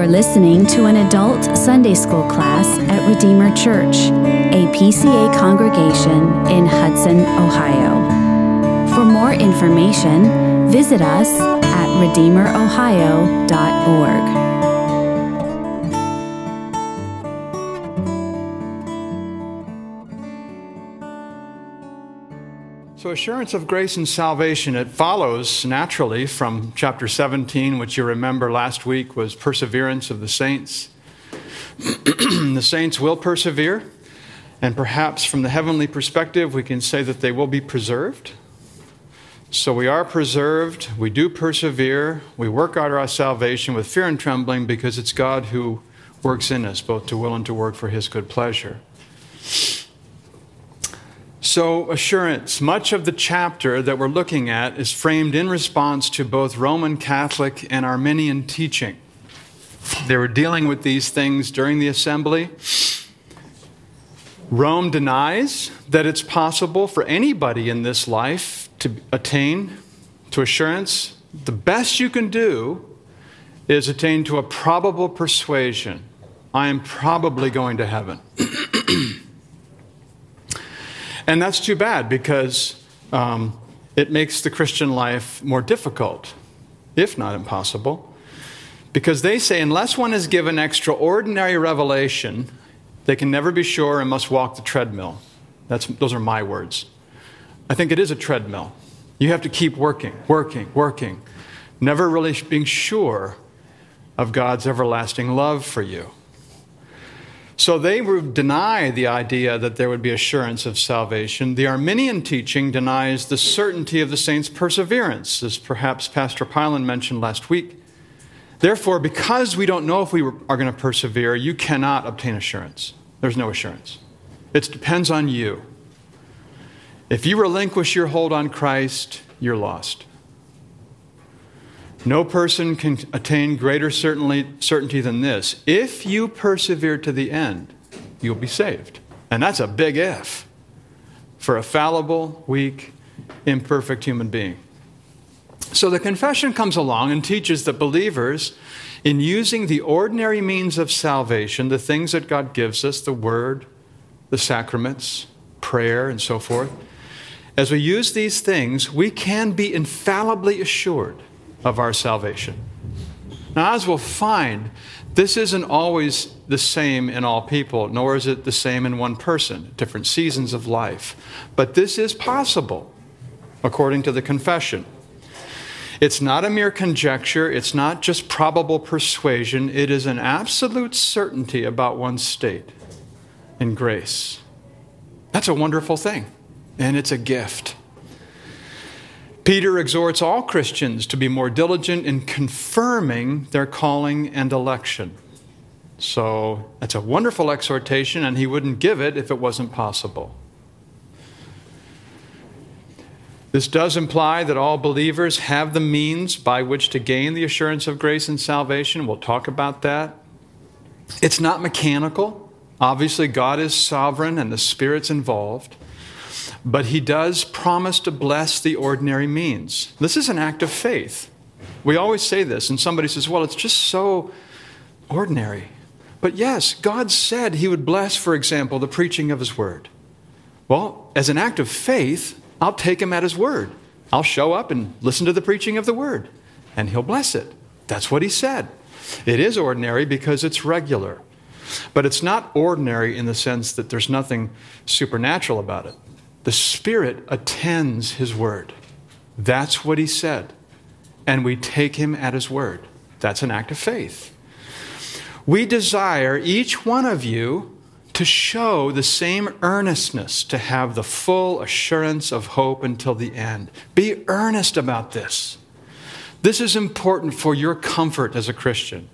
You're listening to an adult Sunday school class at Redeemer Church, a PCA congregation in Hudson, Ohio. For more information, visit us at redeemerohio.org. Assurance of grace and salvation, it follows naturally from chapter 17, which you remember last week was perseverance of the saints. the saints will persevere, and perhaps from the heavenly perspective, we can say that they will be preserved. So, we are preserved, we do persevere, we work out our salvation with fear and trembling because it's God who works in us, both to will and to work for his good pleasure. So, assurance. Much of the chapter that we're looking at is framed in response to both Roman Catholic and Arminian teaching. They were dealing with these things during the assembly. Rome denies that it's possible for anybody in this life to attain to assurance. The best you can do is attain to a probable persuasion I am probably going to heaven. And that's too bad because um, it makes the Christian life more difficult, if not impossible. Because they say, unless one is given extraordinary revelation, they can never be sure and must walk the treadmill. That's, those are my words. I think it is a treadmill. You have to keep working, working, working, never really being sure of God's everlasting love for you. So they would deny the idea that there would be assurance of salvation. The Arminian teaching denies the certainty of the saints' perseverance, as perhaps Pastor Pylan mentioned last week. Therefore, because we don't know if we are going to persevere, you cannot obtain assurance. There's no assurance. It depends on you. If you relinquish your hold on Christ, you're lost. No person can attain greater certainty than this. If you persevere to the end, you'll be saved. And that's a big if for a fallible, weak, imperfect human being. So the confession comes along and teaches that believers, in using the ordinary means of salvation, the things that God gives us, the word, the sacraments, prayer, and so forth, as we use these things, we can be infallibly assured of our salvation. Now, as we'll find, this isn't always the same in all people, nor is it the same in one person, different seasons of life. But this is possible, according to the confession. It's not a mere conjecture, it's not just probable persuasion, it is an absolute certainty about one's state in grace. That's a wonderful thing, and it's a gift. Peter exhorts all Christians to be more diligent in confirming their calling and election. So that's a wonderful exhortation, and he wouldn't give it if it wasn't possible. This does imply that all believers have the means by which to gain the assurance of grace and salvation. We'll talk about that. It's not mechanical. Obviously, God is sovereign and the Spirit's involved. But he does promise to bless the ordinary means. This is an act of faith. We always say this, and somebody says, well, it's just so ordinary. But yes, God said he would bless, for example, the preaching of his word. Well, as an act of faith, I'll take him at his word. I'll show up and listen to the preaching of the word, and he'll bless it. That's what he said. It is ordinary because it's regular. But it's not ordinary in the sense that there's nothing supernatural about it. The Spirit attends His word. That's what He said. And we take Him at His word. That's an act of faith. We desire each one of you to show the same earnestness to have the full assurance of hope until the end. Be earnest about this. This is important for your comfort as a Christian.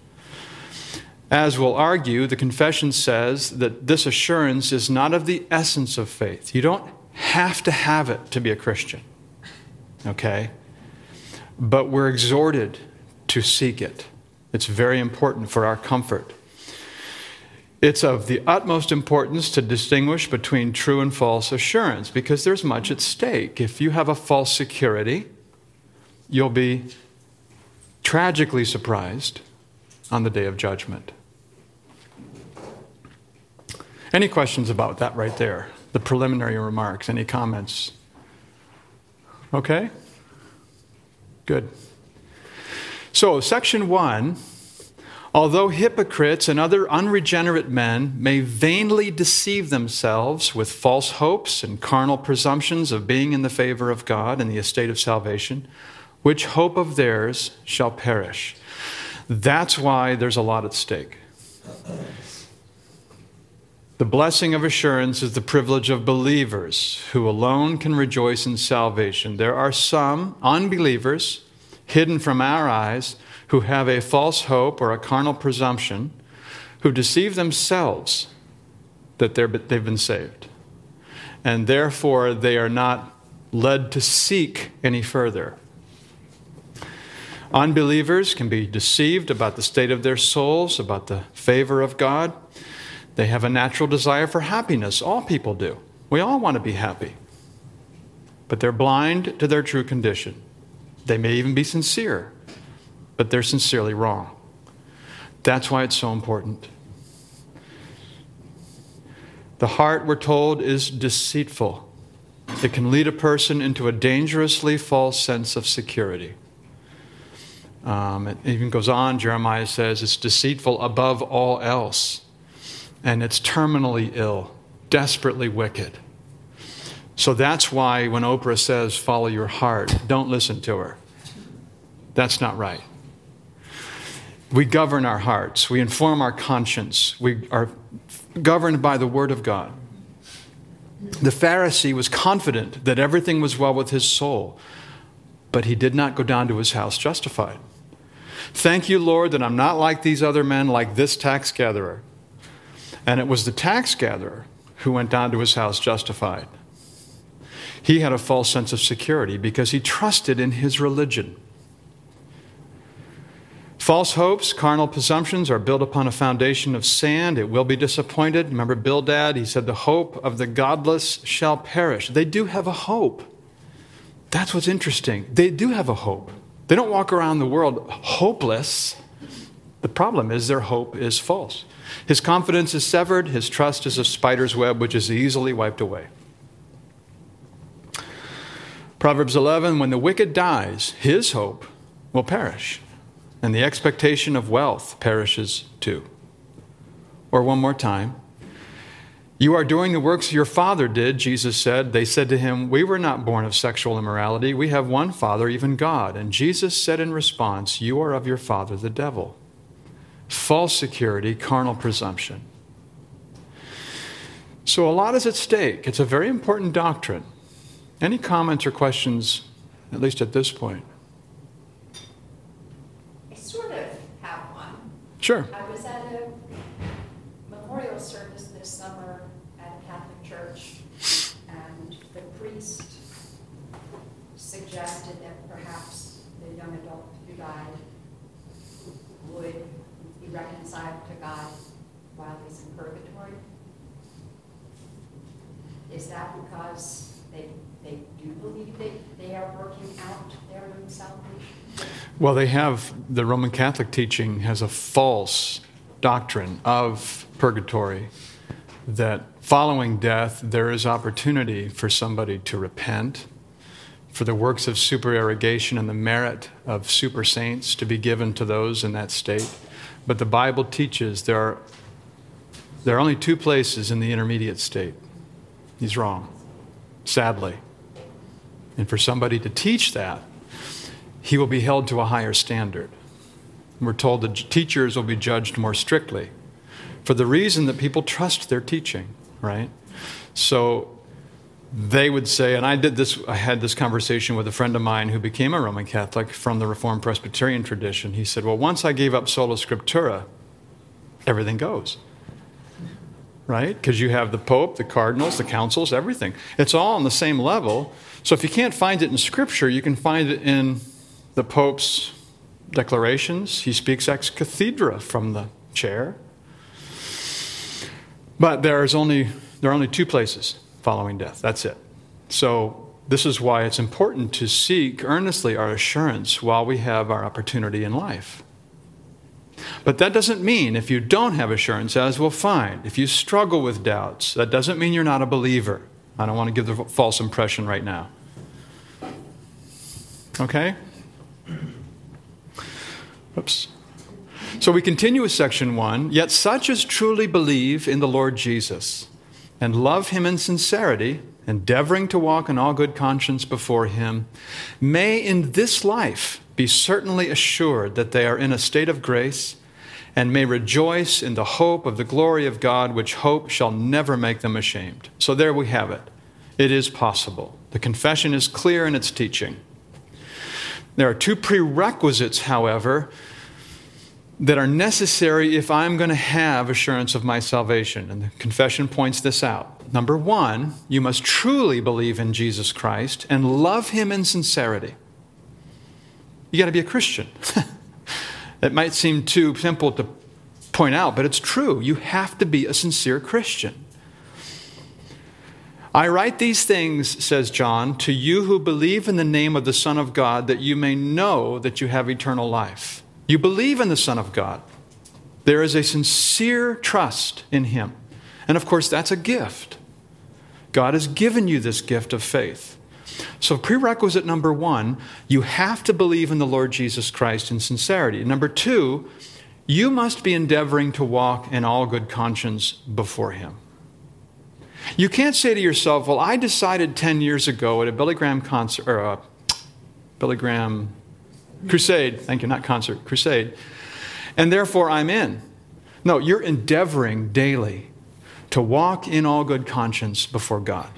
As we'll argue, the confession says that this assurance is not of the essence of faith. You don't have to have it to be a Christian. Okay? But we're exhorted to seek it. It's very important for our comfort. It's of the utmost importance to distinguish between true and false assurance because there's much at stake. If you have a false security, you'll be tragically surprised on the day of judgment. Any questions about that right there? The preliminary remarks, any comments? Okay? Good. So, section one although hypocrites and other unregenerate men may vainly deceive themselves with false hopes and carnal presumptions of being in the favor of God and the estate of salvation, which hope of theirs shall perish. That's why there's a lot at stake. The blessing of assurance is the privilege of believers who alone can rejoice in salvation. There are some unbelievers hidden from our eyes who have a false hope or a carnal presumption who deceive themselves that they've been saved. And therefore, they are not led to seek any further. Unbelievers can be deceived about the state of their souls, about the favor of God. They have a natural desire for happiness. All people do. We all want to be happy. But they're blind to their true condition. They may even be sincere, but they're sincerely wrong. That's why it's so important. The heart, we're told, is deceitful. It can lead a person into a dangerously false sense of security. Um, it even goes on, Jeremiah says, it's deceitful above all else and it's terminally ill, desperately wicked. So that's why when Oprah says, follow your heart, don't listen to her. That's not right. We govern our hearts, we inform our conscience, we are governed by the Word of God. The Pharisee was confident that everything was well with his soul, but he did not go down to his house justified. Thank you, Lord, that I'm not like these other men, like this tax gatherer. And it was the tax gatherer who went down to his house justified. He had a false sense of security because he trusted in his religion. False hopes, carnal presumptions are built upon a foundation of sand. It will be disappointed. Remember Bildad? He said, The hope of the godless shall perish. They do have a hope. That's what's interesting. They do have a hope. They don't walk around the world hopeless. The problem is their hope is false. His confidence is severed, his trust is a spider's web which is easily wiped away. Proverbs 11 When the wicked dies, his hope will perish, and the expectation of wealth perishes too. Or one more time. You are doing the works your father did, Jesus said. They said to him, We were not born of sexual immorality. We have one father, even God. And Jesus said in response, You are of your father, the devil false security, carnal presumption. So, a lot is at stake. It's a very important doctrine. Any comments or questions, at least at this point? I sort of have one. Sure. Um, I was at a memorial service this summer at a Catholic church, and the priest suggested that perhaps the young adult who died would be reconciled to God while he's in purgatory? Is that because they, they do believe they, they are working out their own salvation? Well, they have, the Roman Catholic teaching has a false doctrine of purgatory that following death, there is opportunity for somebody to repent, for the works of supererogation and the merit of super saints to be given to those in that state. But the Bible teaches there are, there are only two places in the intermediate state. He's wrong, sadly. And for somebody to teach that, he will be held to a higher standard. We're told that teachers will be judged more strictly for the reason that people trust their teaching, right? So they would say, and I did this, I had this conversation with a friend of mine who became a Roman Catholic from the Reformed Presbyterian tradition. He said, Well, once I gave up sola scriptura, everything goes. Right? Because you have the Pope, the cardinals, the councils, everything. It's all on the same level. So if you can't find it in Scripture, you can find it in the Pope's declarations. He speaks ex cathedra from the chair. But there is only there are only two places following death. That's it. So, this is why it's important to seek earnestly our assurance while we have our opportunity in life. But that doesn't mean if you don't have assurance, as we'll find, if you struggle with doubts, that doesn't mean you're not a believer. I don't want to give the false impression right now. Okay? Oops. So we continue with section one. Yet such as truly believe in the Lord Jesus and love him in sincerity, endeavoring to walk in all good conscience before him, may in this life be certainly assured that they are in a state of grace and may rejoice in the hope of the glory of God, which hope shall never make them ashamed. So there we have it. It is possible. The confession is clear in its teaching. There are two prerequisites, however, that are necessary if I'm going to have assurance of my salvation. And the confession points this out. Number one, you must truly believe in Jesus Christ and love him in sincerity. You got to be a Christian. it might seem too simple to point out, but it's true. You have to be a sincere Christian. I write these things, says John, to you who believe in the name of the Son of God, that you may know that you have eternal life. You believe in the Son of God. There is a sincere trust in Him. And of course, that's a gift. God has given you this gift of faith. So, prerequisite number one, you have to believe in the Lord Jesus Christ in sincerity. Number two, you must be endeavoring to walk in all good conscience before Him. You can't say to yourself, Well, I decided 10 years ago at a Billy Graham concert, or a Billy Graham crusade, thank you, not concert, crusade, and therefore I'm in. No, you're endeavoring daily to walk in all good conscience before God.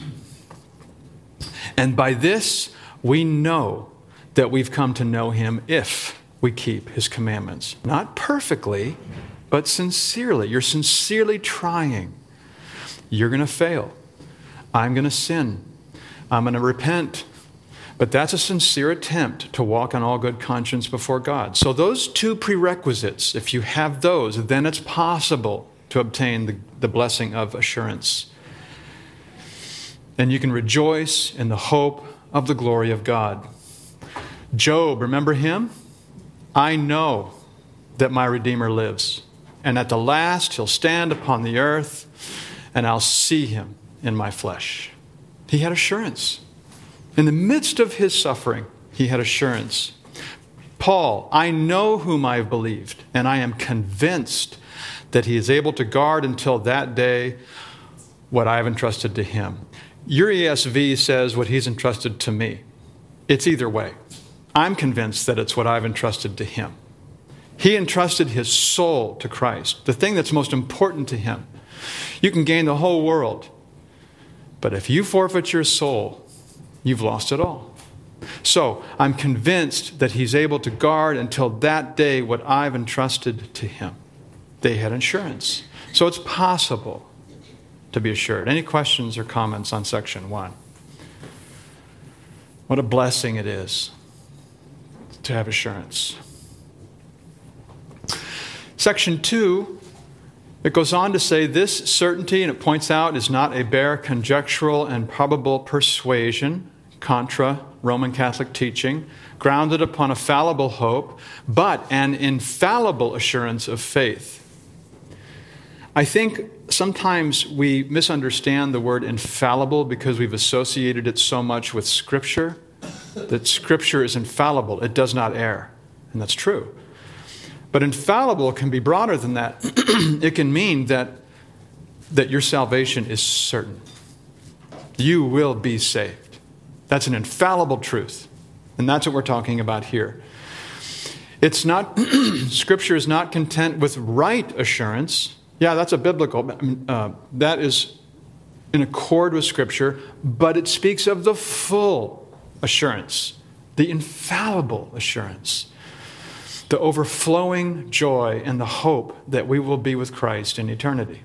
And by this, we know that we've come to know Him if we keep His commandments. Not perfectly, but sincerely. You're sincerely trying. You're going to fail. I'm going to sin. I'm going to repent. But that's a sincere attempt to walk on all good conscience before God. So, those two prerequisites, if you have those, then it's possible to obtain the, the blessing of assurance. And you can rejoice in the hope of the glory of God. Job, remember him? I know that my Redeemer lives, and at the last he'll stand upon the earth, and I'll see him in my flesh. He had assurance. In the midst of his suffering, he had assurance. Paul, I know whom I have believed, and I am convinced that he is able to guard until that day what I have entrusted to him. Your ESV says what he's entrusted to me. It's either way. I'm convinced that it's what I've entrusted to him. He entrusted his soul to Christ, the thing that's most important to him. You can gain the whole world, but if you forfeit your soul, you've lost it all. So I'm convinced that he's able to guard until that day what I've entrusted to him. They had insurance. So it's possible to be assured. Any questions or comments on section one? What a blessing it is to have assurance. Section two, it goes on to say this certainty, and it points out, is not a bare conjectural and probable persuasion contra Roman Catholic teaching, grounded upon a fallible hope, but an infallible assurance of faith. I think sometimes we misunderstand the word infallible because we've associated it so much with Scripture, that Scripture is infallible, it does not err. And that's true. But infallible can be broader than that. it can mean that, that your salvation is certain. You will be saved. That's an infallible truth. And that's what we're talking about here. It's not, Scripture is not content with right assurance. Yeah, that's a biblical, uh, that is in accord with Scripture, but it speaks of the full assurance, the infallible assurance, the overflowing joy and the hope that we will be with Christ in eternity.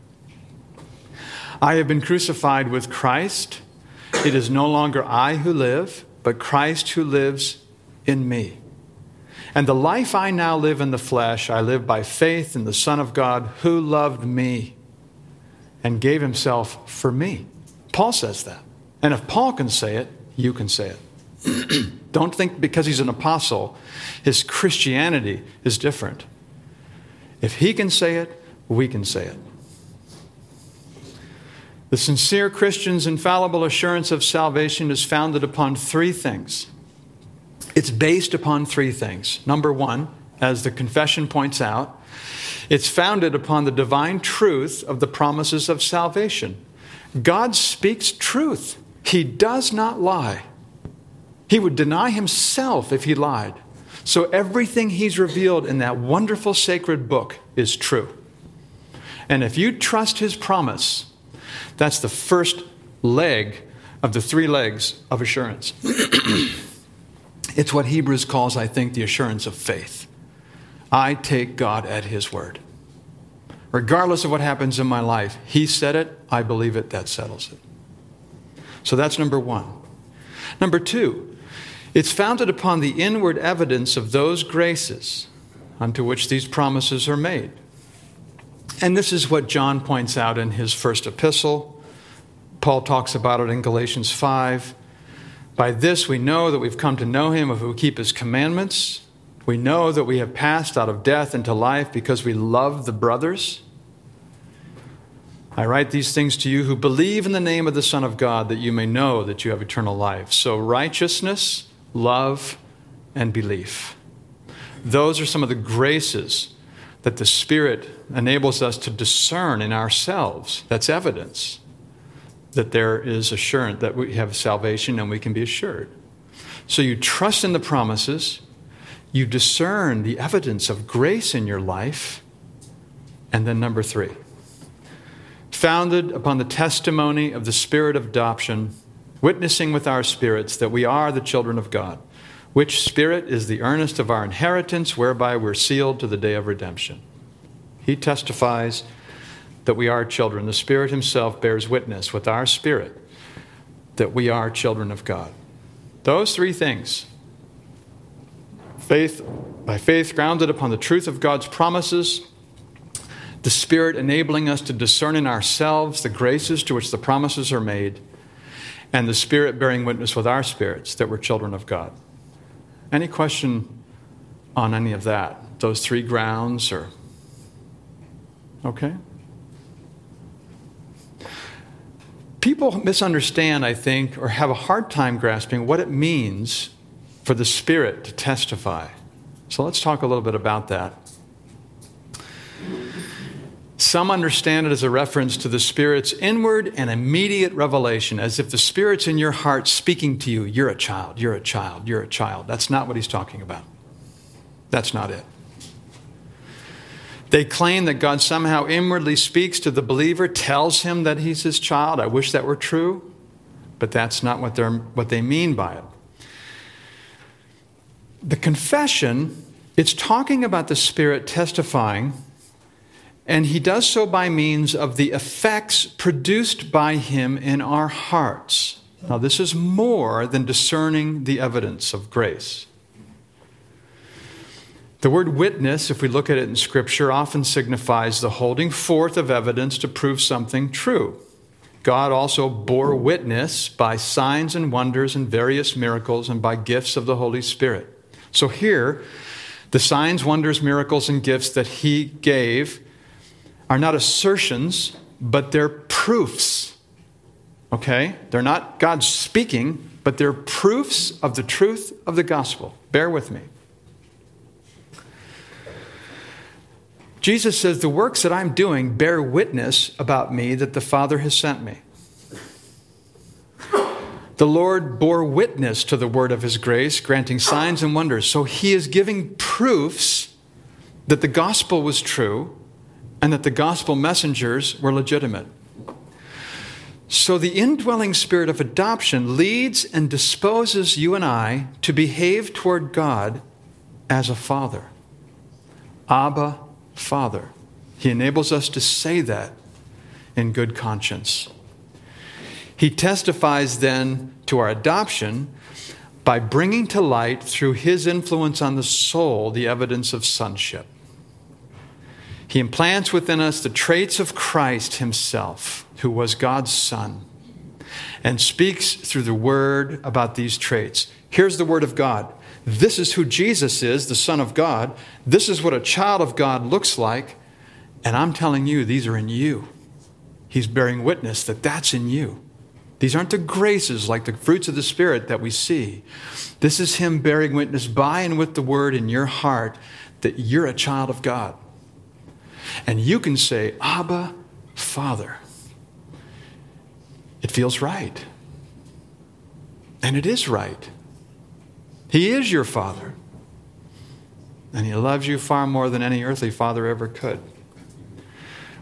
I have been crucified with Christ. It is no longer I who live, but Christ who lives in me. And the life I now live in the flesh, I live by faith in the Son of God who loved me and gave himself for me. Paul says that. And if Paul can say it, you can say it. Don't think because he's an apostle, his Christianity is different. If He can say it, we can say it. The sincere Christian's infallible assurance of salvation is founded upon three things. It's based upon three things. Number one, as the confession points out, it's founded upon the divine truth of the promises of salvation. God speaks truth, He does not lie. He would deny Himself if He lied. So everything He's revealed in that wonderful sacred book is true. And if you trust His promise, that's the first leg of the three legs of assurance. it's what Hebrews calls, I think, the assurance of faith. I take God at His word. Regardless of what happens in my life, He said it, I believe it, that settles it. So that's number one. Number two, it's founded upon the inward evidence of those graces unto which these promises are made. And this is what John points out in his first epistle. Paul talks about it in Galatians 5. By this we know that we've come to know him if we keep his commandments. We know that we have passed out of death into life because we love the brothers. I write these things to you who believe in the name of the Son of God, that you may know that you have eternal life. So, righteousness, love, and belief. Those are some of the graces that the Spirit enables us to discern in ourselves. That's evidence that there is assurance that we have salvation and we can be assured. So you trust in the promises, you discern the evidence of grace in your life, and then number three, founded upon the testimony of the Spirit of adoption, witnessing with our spirits that we are the children of God which Spirit is the earnest of our inheritance, whereby we're sealed to the day of redemption. He testifies that we are children. The Spirit Himself bears witness with our spirit that we are children of God. Those three things faith, by faith grounded upon the truth of God's promises, the Spirit enabling us to discern in ourselves the graces to which the promises are made, and the Spirit bearing witness with our spirits that we're children of God. Any question on any of that? Those three grounds or Okay? People misunderstand, I think, or have a hard time grasping what it means for the Spirit to testify. So let's talk a little bit about that. Some understand it as a reference to the Spirit's inward and immediate revelation, as if the Spirit's in your heart speaking to you. You're a child, you're a child, you're a child. That's not what he's talking about. That's not it. They claim that God somehow inwardly speaks to the believer, tells him that he's his child. I wish that were true, but that's not what, they're, what they mean by it. The confession, it's talking about the Spirit testifying and he does so by means of the effects produced by him in our hearts. Now, this is more than discerning the evidence of grace. The word witness, if we look at it in Scripture, often signifies the holding forth of evidence to prove something true. God also bore witness by signs and wonders and various miracles and by gifts of the Holy Spirit. So here, the signs, wonders, miracles, and gifts that he gave are not assertions, but they're proofs. Okay? They're not God speaking, but they're proofs of the truth of the gospel. Bear with me. Jesus says, The works that I'm doing bear witness about me that the Father has sent me. The Lord bore witness to the word of his grace, granting signs and wonders. So he is giving proofs that the gospel was true and that the gospel messengers were legitimate. So the indwelling spirit of adoption leads and disposes you and I to behave toward God as a father. Abba, Father. He enables us to say that in good conscience. He testifies then to our adoption by bringing to light, through his influence on the soul, the evidence of sonship. He implants within us the traits of Christ Himself, who was God's Son, and speaks through the Word about these traits. Here's the Word of God This is who Jesus is, the Son of God. This is what a child of God looks like. And I'm telling you, these are in you. He's bearing witness that that's in you. These aren't the graces like the fruits of the Spirit that we see. This is Him bearing witness by and with the Word in your heart that you're a child of God. And you can say, Abba, Father. It feels right. And it is right. He is your Father. And He loves you far more than any earthly father ever could.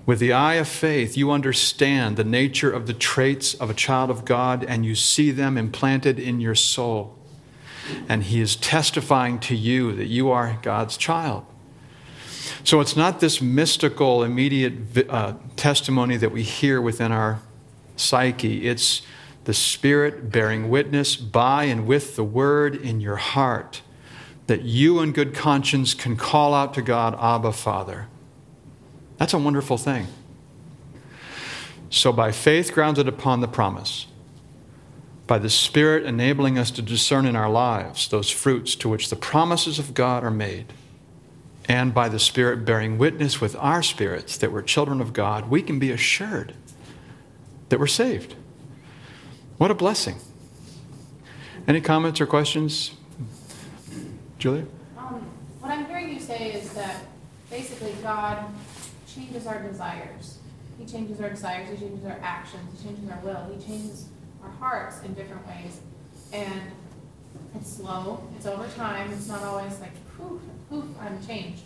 With the eye of faith, you understand the nature of the traits of a child of God and you see them implanted in your soul. And He is testifying to you that you are God's child. So it's not this mystical, immediate uh, testimony that we hear within our psyche. It's the Spirit bearing witness by and with the Word in your heart that you, in good conscience, can call out to God, Abba, Father. That's a wonderful thing. So, by faith grounded upon the promise, by the Spirit enabling us to discern in our lives those fruits to which the promises of God are made, and by the Spirit bearing witness with our spirits that we're children of God, we can be assured that we're saved. What a blessing. Any comments or questions? Julia? Um, what I'm hearing you say is that basically God changes our desires. He changes our desires, He changes our actions, He changes our will, He changes our hearts in different ways. And it's slow, it's over time, it's not always like, poof, poof, I'm changed.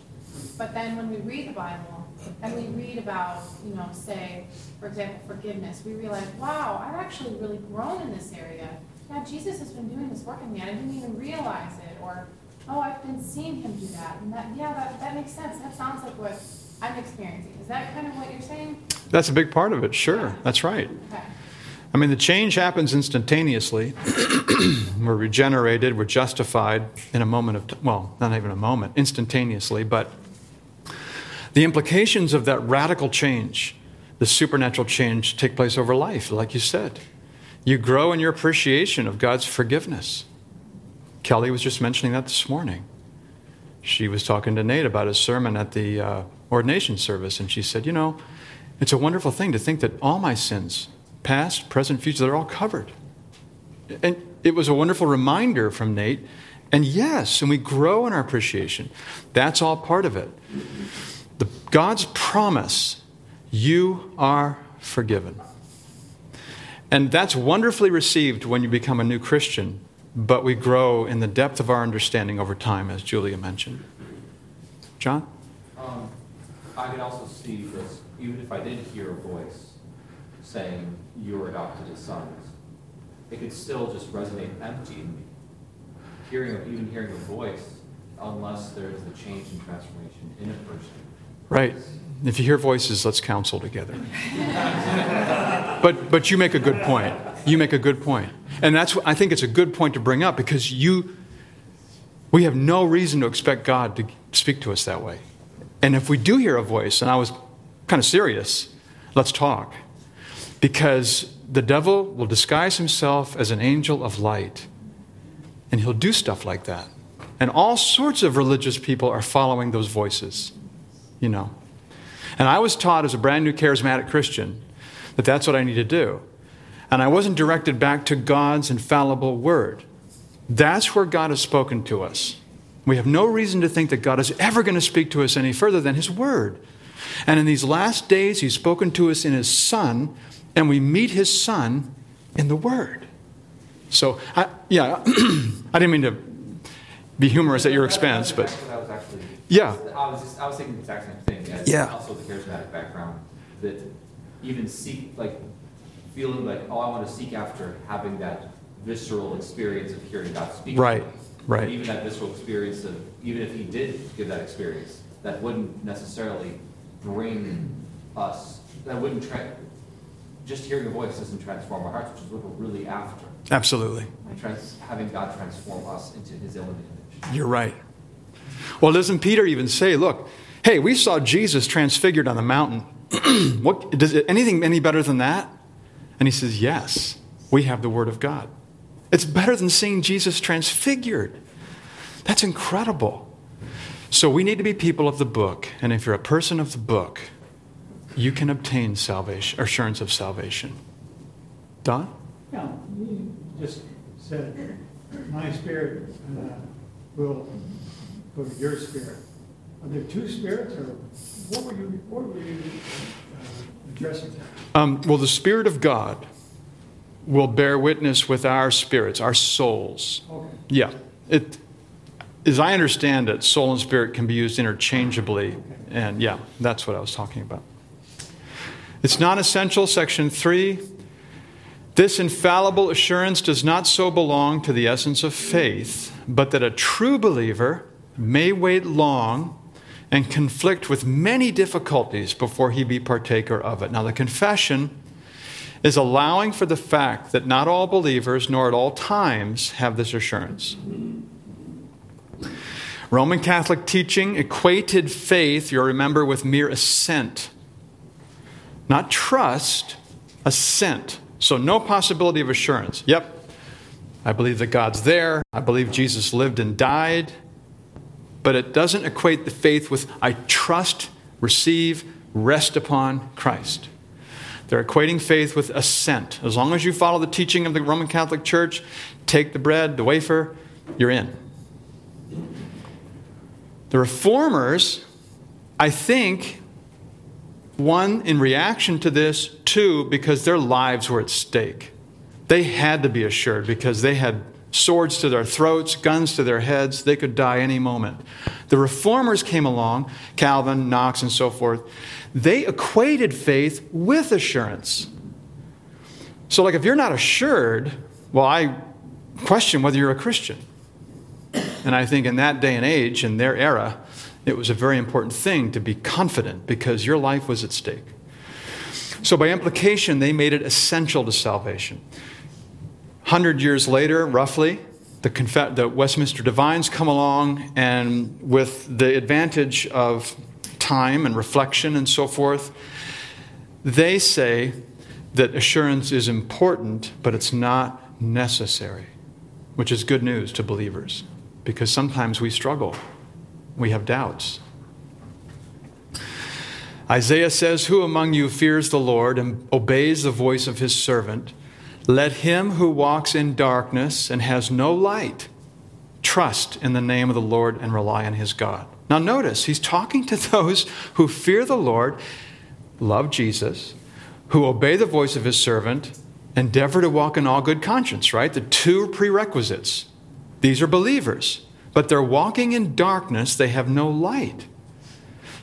But then when we read the Bible and we read about, you know, say, for example, forgiveness, we realize, wow, I've actually really grown in this area. Yeah, Jesus has been doing this work in me, and I didn't even realize it. Or, oh, I've been seeing him do that. And that, yeah, that, that makes sense. That sounds like what I'm experiencing. Is that kind of what you're saying? That's a big part of it, sure. That's right. Okay. I mean, the change happens instantaneously. we're regenerated, we're justified in a moment of, t- well, not even a moment, instantaneously, but the implications of that radical change, the supernatural change, take place over life, like you said. You grow in your appreciation of God's forgiveness. Kelly was just mentioning that this morning. She was talking to Nate about his sermon at the uh, ordination service, and she said, You know, it's a wonderful thing to think that all my sins, past, present, future, they're all covered. And it was a wonderful reminder from Nate. And yes, and we grow in our appreciation. That's all part of it. The, God's promise, you are forgiven. And that's wonderfully received when you become a new Christian, but we grow in the depth of our understanding over time, as Julia mentioned. John? Um, I could also see this, even if I did hear a voice saying, You're adopted as sons, it could still just resonate empty in me. Hearing, even hearing a voice, unless there's the change and transformation in a person. Right. If you hear voices, let's counsel together. but, but you make a good point. You make a good point. And that's I think it's a good point to bring up because you, we have no reason to expect God to speak to us that way. And if we do hear a voice, and I was kind of serious, let's talk. Because the devil will disguise himself as an angel of light, and he'll do stuff like that. And all sorts of religious people are following those voices, you know. And I was taught as a brand new charismatic Christian that that's what I need to do. And I wasn't directed back to God's infallible word. That's where God has spoken to us. We have no reason to think that God is ever going to speak to us any further than His Word. And in these last days, He's spoken to us in His Son, and we meet His Son in the Word. So, I, yeah, I didn't mean to be humorous at your expense, but Yeah. I was just, I was thinking the exact same thing. As Yeah. Also the charismatic background, that even seek, like, feeling like, oh, I want to seek after having that visceral experience of hearing God speak. Right, right. But even that visceral experience of, even if He did give that experience, that wouldn't necessarily bring us, that wouldn't tra- just hearing a voice doesn't transform our hearts, which is what we're really after. absolutely. And trans- having God transform us into His own image. You're right. Well, doesn't Peter even say, look, hey, we saw Jesus transfigured on the mountain. what, does it, anything any better than that? And he says, yes, we have the Word of God. It's better than seeing Jesus transfigured. That's incredible. So we need to be people of the book. And if you're a person of the book, you can obtain salvation, assurance of salvation. Don? Yeah, you just said, my spirit uh, will to your spirit. Are there two spirits, or what were you, what were you uh, addressing? Um, well, the Spirit of God will bear witness with our spirits, our souls. Okay. Yeah. It, as I understand it, soul and spirit can be used interchangeably. And yeah, that's what I was talking about. It's non essential, section 3. This infallible assurance does not so belong to the essence of faith, but that a true believer may wait long and conflict with many difficulties before he be partaker of it. Now, the confession is allowing for the fact that not all believers, nor at all times, have this assurance. Roman Catholic teaching equated faith, you'll remember, with mere assent. Not trust, assent. So, no possibility of assurance. Yep, I believe that God's there. I believe Jesus lived and died. But it doesn't equate the faith with I trust, receive, rest upon Christ. They're equating faith with assent. As long as you follow the teaching of the Roman Catholic Church, take the bread, the wafer, you're in. The reformers, I think, one, in reaction to this, two, because their lives were at stake. They had to be assured because they had swords to their throats, guns to their heads. They could die any moment. The reformers came along, Calvin, Knox, and so forth. They equated faith with assurance. So, like, if you're not assured, well, I question whether you're a Christian. And I think in that day and age, in their era, it was a very important thing to be confident because your life was at stake. So, by implication, they made it essential to salvation. Hundred years later, roughly, the, the Westminster Divines come along, and with the advantage of time and reflection and so forth, they say that assurance is important, but it's not necessary, which is good news to believers because sometimes we struggle, we have doubts. Isaiah says, Who among you fears the Lord and obeys the voice of his servant? Let him who walks in darkness and has no light trust in the name of the Lord and rely on his God. Now, notice, he's talking to those who fear the Lord, love Jesus, who obey the voice of his servant, endeavor to walk in all good conscience, right? The two prerequisites. These are believers, but they're walking in darkness, they have no light.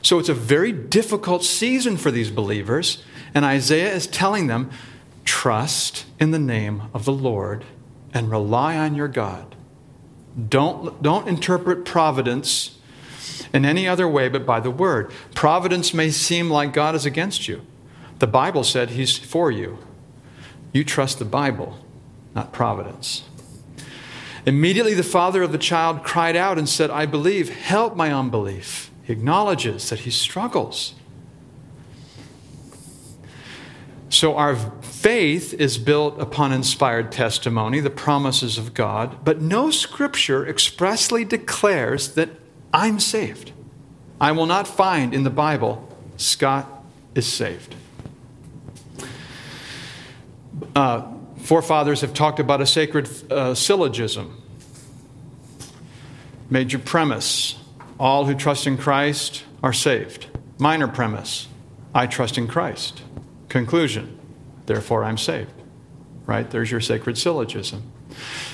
So it's a very difficult season for these believers, and Isaiah is telling them trust in the name of the Lord and rely on your God. Don't, don't interpret providence in any other way but by the word. Providence may seem like God is against you. The Bible said he's for you. You trust the Bible, not providence. Immediately, the father of the child cried out and said, I believe, help my unbelief. He acknowledges that he struggles. So, our faith is built upon inspired testimony, the promises of God, but no scripture expressly declares that I'm saved. I will not find in the Bible, Scott is saved. Uh, forefathers have talked about a sacred uh, syllogism. Major premise all who trust in Christ are saved. Minor premise I trust in Christ. Conclusion therefore I'm saved. Right? There's your sacred syllogism.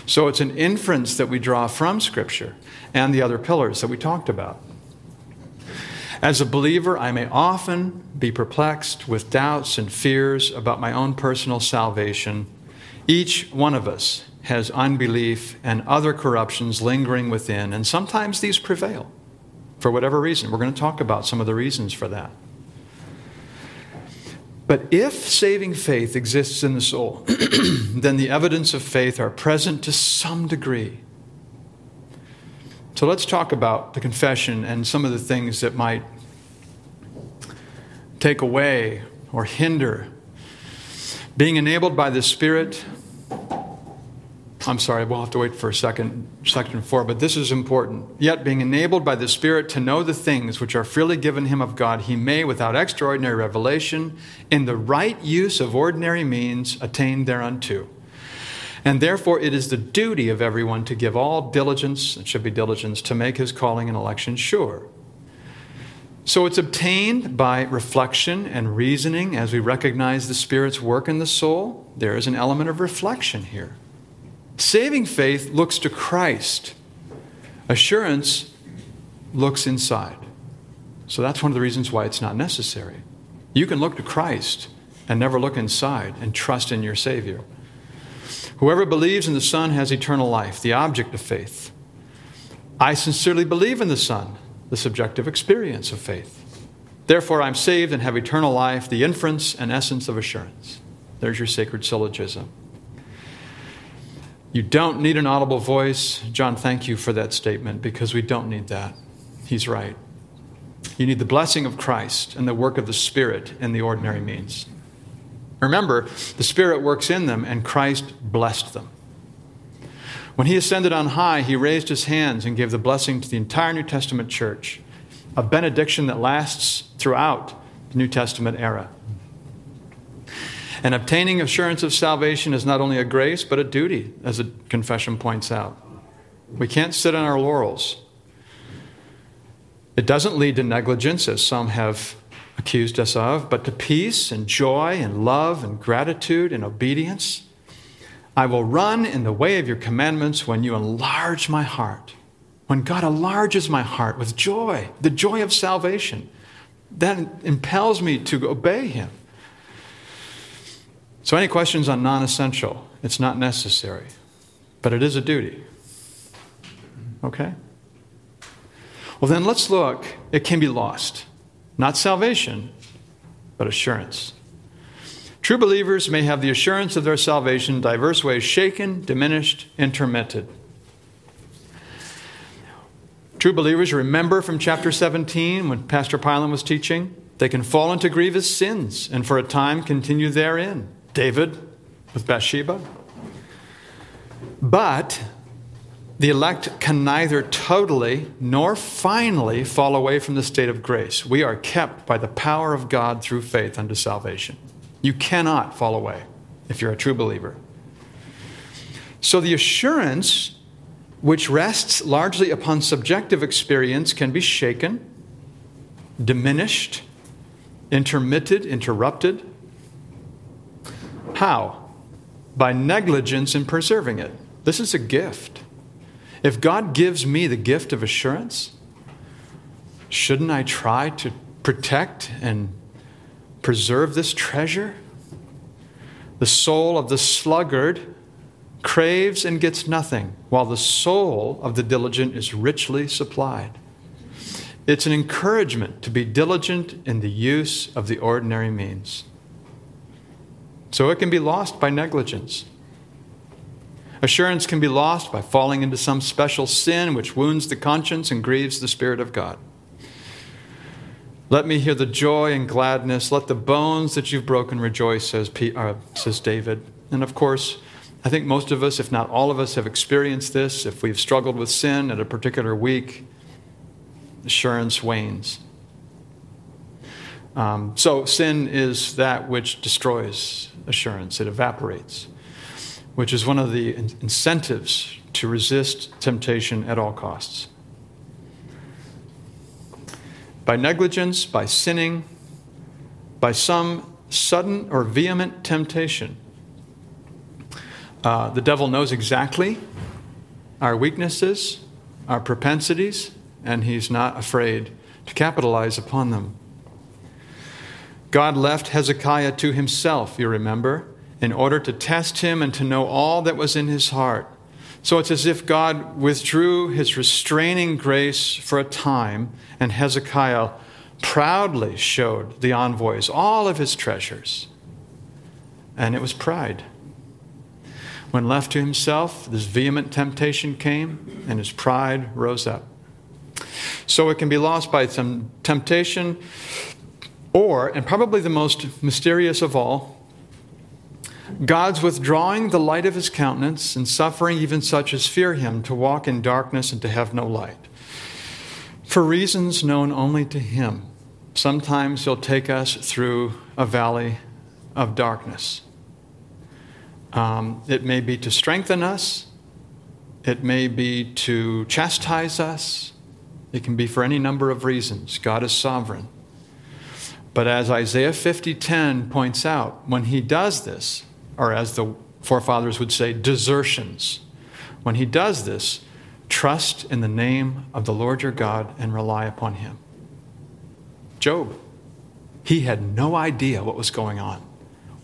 So it's an inference that we draw from Scripture and the other pillars that we talked about. As a believer, I may often be perplexed with doubts and fears about my own personal salvation. Each one of us has unbelief and other corruptions lingering within, and sometimes these prevail for whatever reason. We're going to talk about some of the reasons for that. But if saving faith exists in the soul, then the evidence of faith are present to some degree. So let's talk about the confession and some of the things that might take away or hinder being enabled by the Spirit I'm sorry, we'll have to wait for a second, section four, but this is important. Yet, being enabled by the Spirit to know the things which are freely given him of God, he may, without extraordinary revelation, in the right use of ordinary means, attain thereunto. And therefore, it is the duty of everyone to give all diligence, it should be diligence, to make his calling and election sure. So it's obtained by reflection and reasoning as we recognize the Spirit's work in the soul. There is an element of reflection here. Saving faith looks to Christ, assurance looks inside. So that's one of the reasons why it's not necessary. You can look to Christ and never look inside and trust in your Savior. Whoever believes in the Son has eternal life, the object of faith. I sincerely believe in the Son, the subjective experience of faith. Therefore, I'm saved and have eternal life, the inference and essence of assurance. There's your sacred syllogism. You don't need an audible voice. John, thank you for that statement because we don't need that. He's right. You need the blessing of Christ and the work of the Spirit in the ordinary means. Remember, the Spirit works in them, and Christ blessed them. When he ascended on high, he raised his hands and gave the blessing to the entire New Testament church, a benediction that lasts throughout the New Testament era. And obtaining assurance of salvation is not only a grace, but a duty, as the confession points out. We can't sit on our laurels. It doesn't lead to negligence, as some have accused us of, but to peace and joy and love and gratitude and obedience. I will run in the way of your commandments when you enlarge my heart. When God enlarges my heart with joy, the joy of salvation, that impels me to obey him. So, any questions on non essential? It's not necessary, but it is a duty. Okay? Well, then let's look. It can be lost. Not salvation, but assurance. True believers may have the assurance of their salvation in diverse ways shaken, diminished, intermitted. True believers remember from chapter 17 when Pastor Pylan was teaching, they can fall into grievous sins and for a time continue therein. David with Bathsheba. But the elect can neither totally nor finally fall away from the state of grace. We are kept by the power of God through faith unto salvation. You cannot fall away if you're a true believer. So the assurance, which rests largely upon subjective experience, can be shaken, diminished, intermitted, interrupted. How? By negligence in preserving it. This is a gift. If God gives me the gift of assurance, shouldn't I try to protect and preserve this treasure? The soul of the sluggard craves and gets nothing, while the soul of the diligent is richly supplied. It's an encouragement to be diligent in the use of the ordinary means. So it can be lost by negligence. Assurance can be lost by falling into some special sin which wounds the conscience and grieves the Spirit of God. Let me hear the joy and gladness. Let the bones that you've broken rejoice, says, P, uh, says David. And of course, I think most of us, if not all of us, have experienced this. If we've struggled with sin at a particular week, assurance wanes. Um, so, sin is that which destroys assurance, it evaporates, which is one of the incentives to resist temptation at all costs by negligence, by sinning, by some sudden or vehement temptation. Uh, the devil knows exactly our weaknesses, our propensities, and he's not afraid to capitalize upon them. God left Hezekiah to himself, you remember, in order to test him and to know all that was in his heart. So it's as if God withdrew his restraining grace for a time, and Hezekiah proudly showed the envoys all of his treasures. And it was pride. When left to himself, this vehement temptation came, and his pride rose up. So it can be lost by some temptation, or, and probably the most mysterious of all, God's withdrawing the light of his countenance and suffering even such as fear him to walk in darkness and to have no light. For reasons known only to him, sometimes he'll take us through a valley of darkness. Um, it may be to strengthen us, it may be to chastise us, it can be for any number of reasons. God is sovereign. But as Isaiah 50:10 points out, when he does this, or as the forefathers would say, desertions, when he does this, trust in the name of the Lord your God and rely upon him. Job, he had no idea what was going on.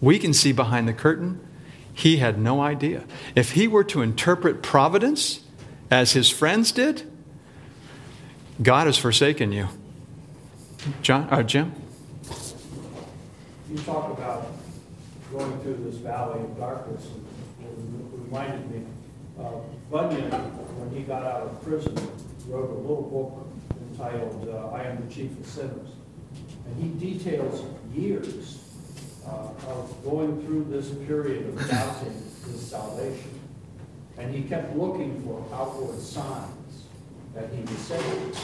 We can see behind the curtain, he had no idea. If he were to interpret providence as his friends did, God has forsaken you. John, uh, Jim? You talk about going through this valley of darkness, and it reminded me, uh, Bunyan, when he got out of prison, wrote a little book entitled uh, I Am the Chief of Sinners. And he details years uh, of going through this period of doubting his salvation. And he kept looking for outward signs that he was saved.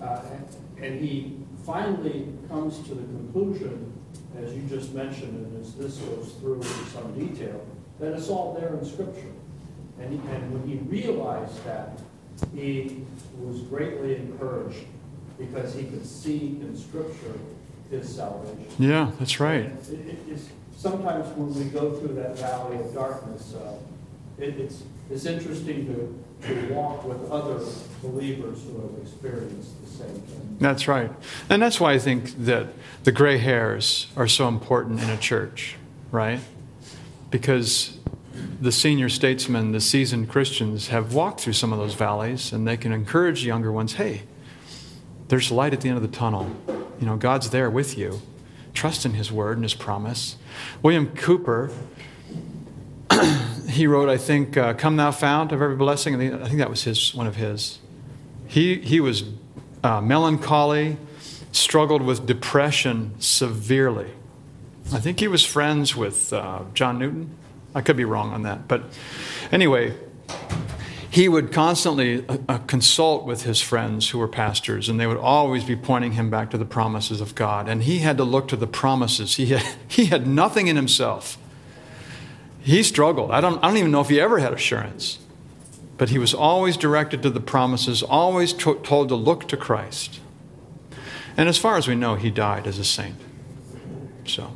Uh, and, and he finally comes to the conclusion, as you just mentioned, and as this goes through in some detail, that it's all there in Scripture. And, he, and when he realized that, he was greatly encouraged because he could see in Scripture his salvation. Yeah, that's right. It, it, it's, sometimes when we go through that valley of darkness, uh, it, it's, it's interesting to, to walk with other believers who have experienced the same thing. That's right. And that's why I think that the gray hairs are so important in a church, right? Because the senior statesmen, the seasoned Christians, have walked through some of those valleys and they can encourage younger ones hey, there's light at the end of the tunnel. You know, God's there with you. Trust in His word and His promise. William Cowper, he wrote, I think, uh, Come Thou Fount of Every Blessing. and I think that was his, one of his. He, he was uh, melancholy, struggled with depression severely. I think he was friends with uh, John Newton. I could be wrong on that. But anyway, he would constantly uh, consult with his friends who were pastors, and they would always be pointing him back to the promises of God. And he had to look to the promises. He had, he had nothing in himself. He struggled. I don't, I don't even know if he ever had assurance. But he was always directed to the promises, always to, told to look to Christ. And as far as we know, he died as a saint. So.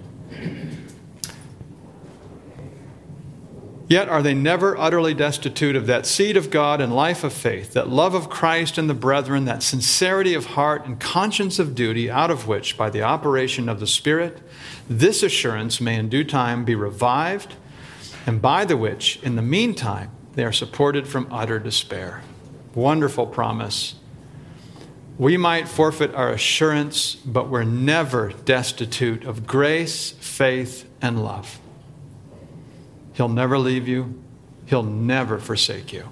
Yet are they never utterly destitute of that seed of God and life of faith, that love of Christ and the brethren, that sincerity of heart and conscience of duty, out of which, by the operation of the Spirit, this assurance may in due time be revived, and by the which, in the meantime, they are supported from utter despair. Wonderful promise. We might forfeit our assurance, but we're never destitute of grace, faith, and love. He'll never leave you, He'll never forsake you.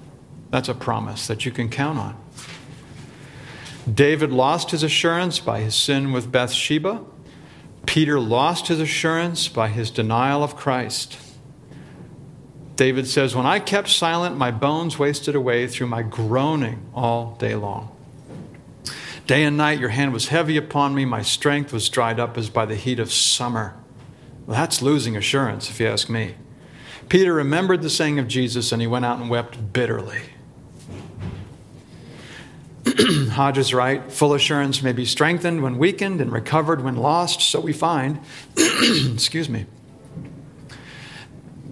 That's a promise that you can count on. David lost his assurance by his sin with Bathsheba. Peter lost his assurance by his denial of Christ. David says, When I kept silent, my bones wasted away through my groaning all day long. Day and night your hand was heavy upon me, my strength was dried up as by the heat of summer. Well, that's losing assurance, if you ask me. Peter remembered the saying of Jesus and he went out and wept bitterly. Hodge is right. Full assurance may be strengthened when weakened and recovered when lost, so we find. excuse me.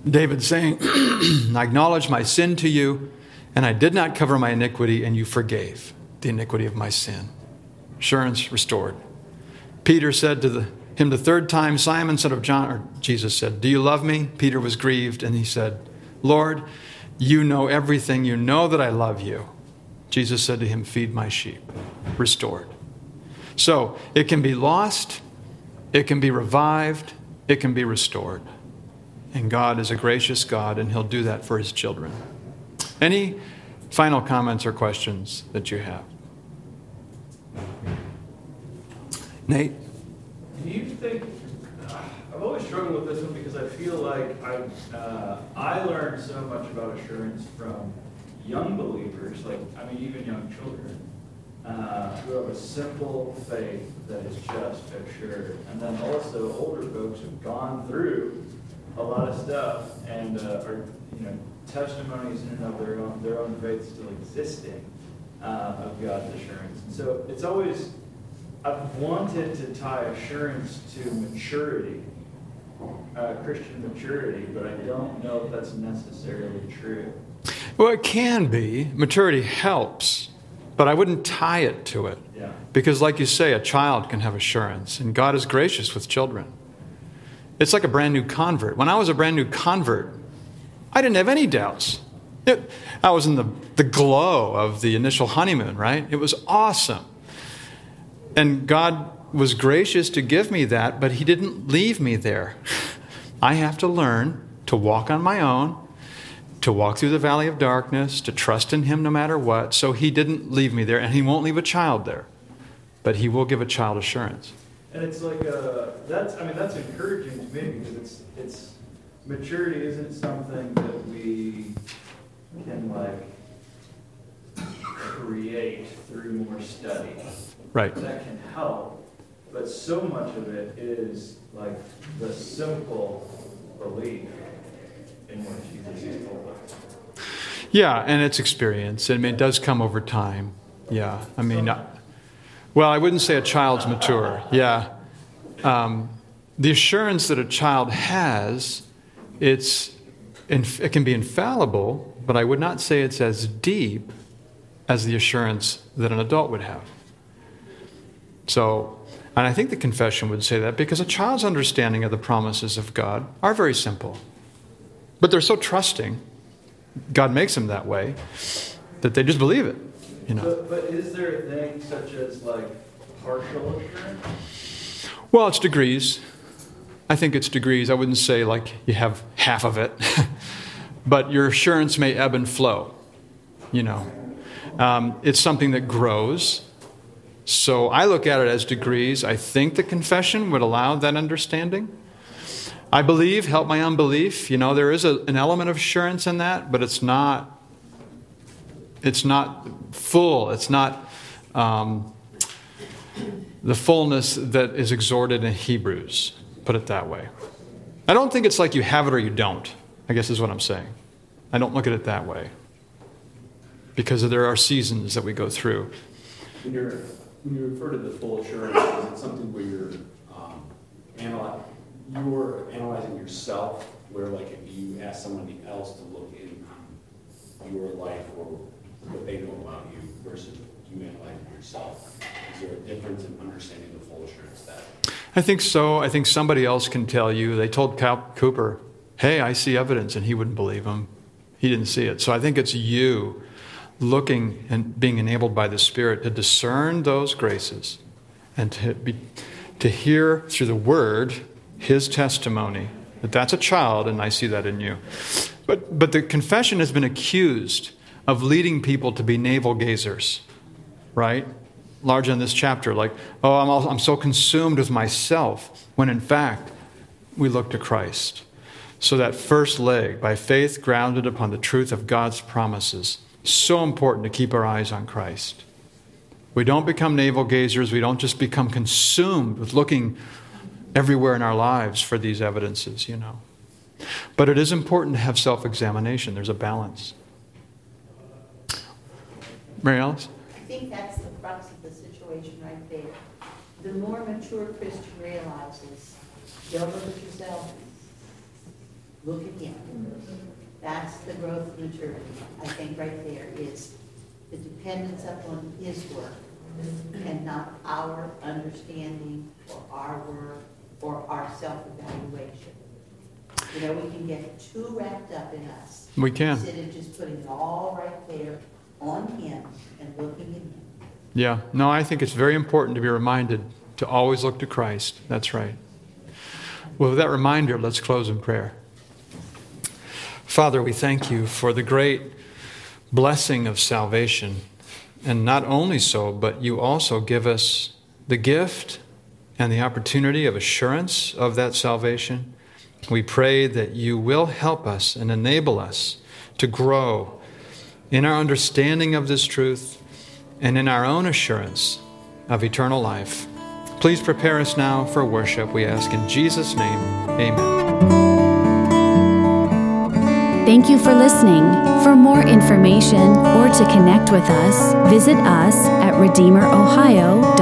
David saying, I acknowledge my sin to you, and I did not cover my iniquity, and you forgave the iniquity of my sin. Assurance restored. Peter said to the him the third time, Simon, son of John, or Jesus said, Do you love me? Peter was grieved, and he said, Lord, you know everything. You know that I love you. Jesus said to him, Feed my sheep. Restored. So it can be lost, it can be revived, it can be restored. And God is a gracious God, and He'll do that for His children. Any final comments or questions that you have? Nate? Do you think I've always struggled with this one because I feel like I, uh, I learned so much about assurance from young believers, like, I mean, even young children, uh, who have a simple faith that is just assured. And then also older folks who've gone through a lot of stuff and uh, are, you know, testimonies in and of their own, their own faith still existing uh, of God's assurance. And so it's always, I've wanted to tie assurance to maturity, uh, Christian maturity, but I don't know if that's necessarily true. Well, it can be. Maturity helps, but I wouldn't tie it to it. Yeah. Because, like you say, a child can have assurance, and God is gracious with children. It's like a brand new convert. When I was a brand new convert, I didn't have any doubts. It, I was in the, the glow of the initial honeymoon, right? It was awesome. And God was gracious to give me that, but He didn't leave me there. I have to learn to walk on my own, to walk through the valley of darkness, to trust in Him no matter what. So He didn't leave me there, and He won't leave a child there, but He will give a child assurance. And it's like uh, that's I mean that's encouraging to me because it's it's maturity isn't something that we can like create through more study. Right. That can help, but so much of it is like the simple belief in what Jesus has told us. Yeah, and it's experience. I mean, it does come over time. Yeah, I mean, uh, well, I wouldn't say a child's mature. Yeah, um, the assurance that a child has, it's it can be infallible, but I would not say it's as deep as the assurance that an adult would have. So, and I think the confession would say that because a child's understanding of the promises of God are very simple, but they're so trusting. God makes them that way that they just believe it. You know. But, but is there a thing such as like partial assurance? Well, it's degrees. I think it's degrees. I wouldn't say like you have half of it, but your assurance may ebb and flow. You know, um, it's something that grows. So I look at it as degrees. I think the confession would allow that understanding. I believe, help my unbelief. You know, there is a, an element of assurance in that, but it's not. It's not full. It's not um, the fullness that is exhorted in Hebrews. Put it that way. I don't think it's like you have it or you don't. I guess is what I'm saying. I don't look at it that way because there are seasons that we go through. When, you're, when you refer to the full assurance, is it something where you're um, analyzing? you're analyzing yourself, where like if you ask somebody else to look in your life or what they know about you versus you analyzing yourself, is there a difference in understanding the full assurance that? I think so. I think somebody else can tell you. They told Cal Cowper, hey, I see evidence, and he wouldn't believe him. He didn't see it. So I think it's you looking and being enabled by the Spirit to discern those graces and to, be, to hear through the Word his testimony that that's a child, and I see that in you. But, but the confession has been accused of leading people to be navel gazers, right? Large in this chapter, like, oh, I'm, I'm so consumed with myself, when in fact, we look to Christ. So that first leg, by faith grounded upon the truth of God's promises, so important to keep our eyes on Christ. We don't become navel gazers. We don't just become consumed with looking everywhere in our lives for these evidences, you know. But it is important to have self examination, there's a balance. Mary Alice? I think that's the crux of the situation right there. The more mature Christian realizes, don't look at yourself, look at him. That's the growth of maturity, I think right there is the dependence upon his work and not our understanding or our work or our self-evaluation. You know, we can get too wrapped up in us. We can. Instead of just putting it all right there on him and looking at him. Yeah, no, I think it's very important to be reminded to always look to Christ. That's right. Well, with that reminder, let's close in prayer. Father, we thank you for the great blessing of salvation. And not only so, but you also give us the gift and the opportunity of assurance of that salvation. We pray that you will help us and enable us to grow in our understanding of this truth and in our own assurance of eternal life. Please prepare us now for worship, we ask in Jesus' name. Amen. Thank you for listening. For more information or to connect with us, visit us at redeemerohio.org.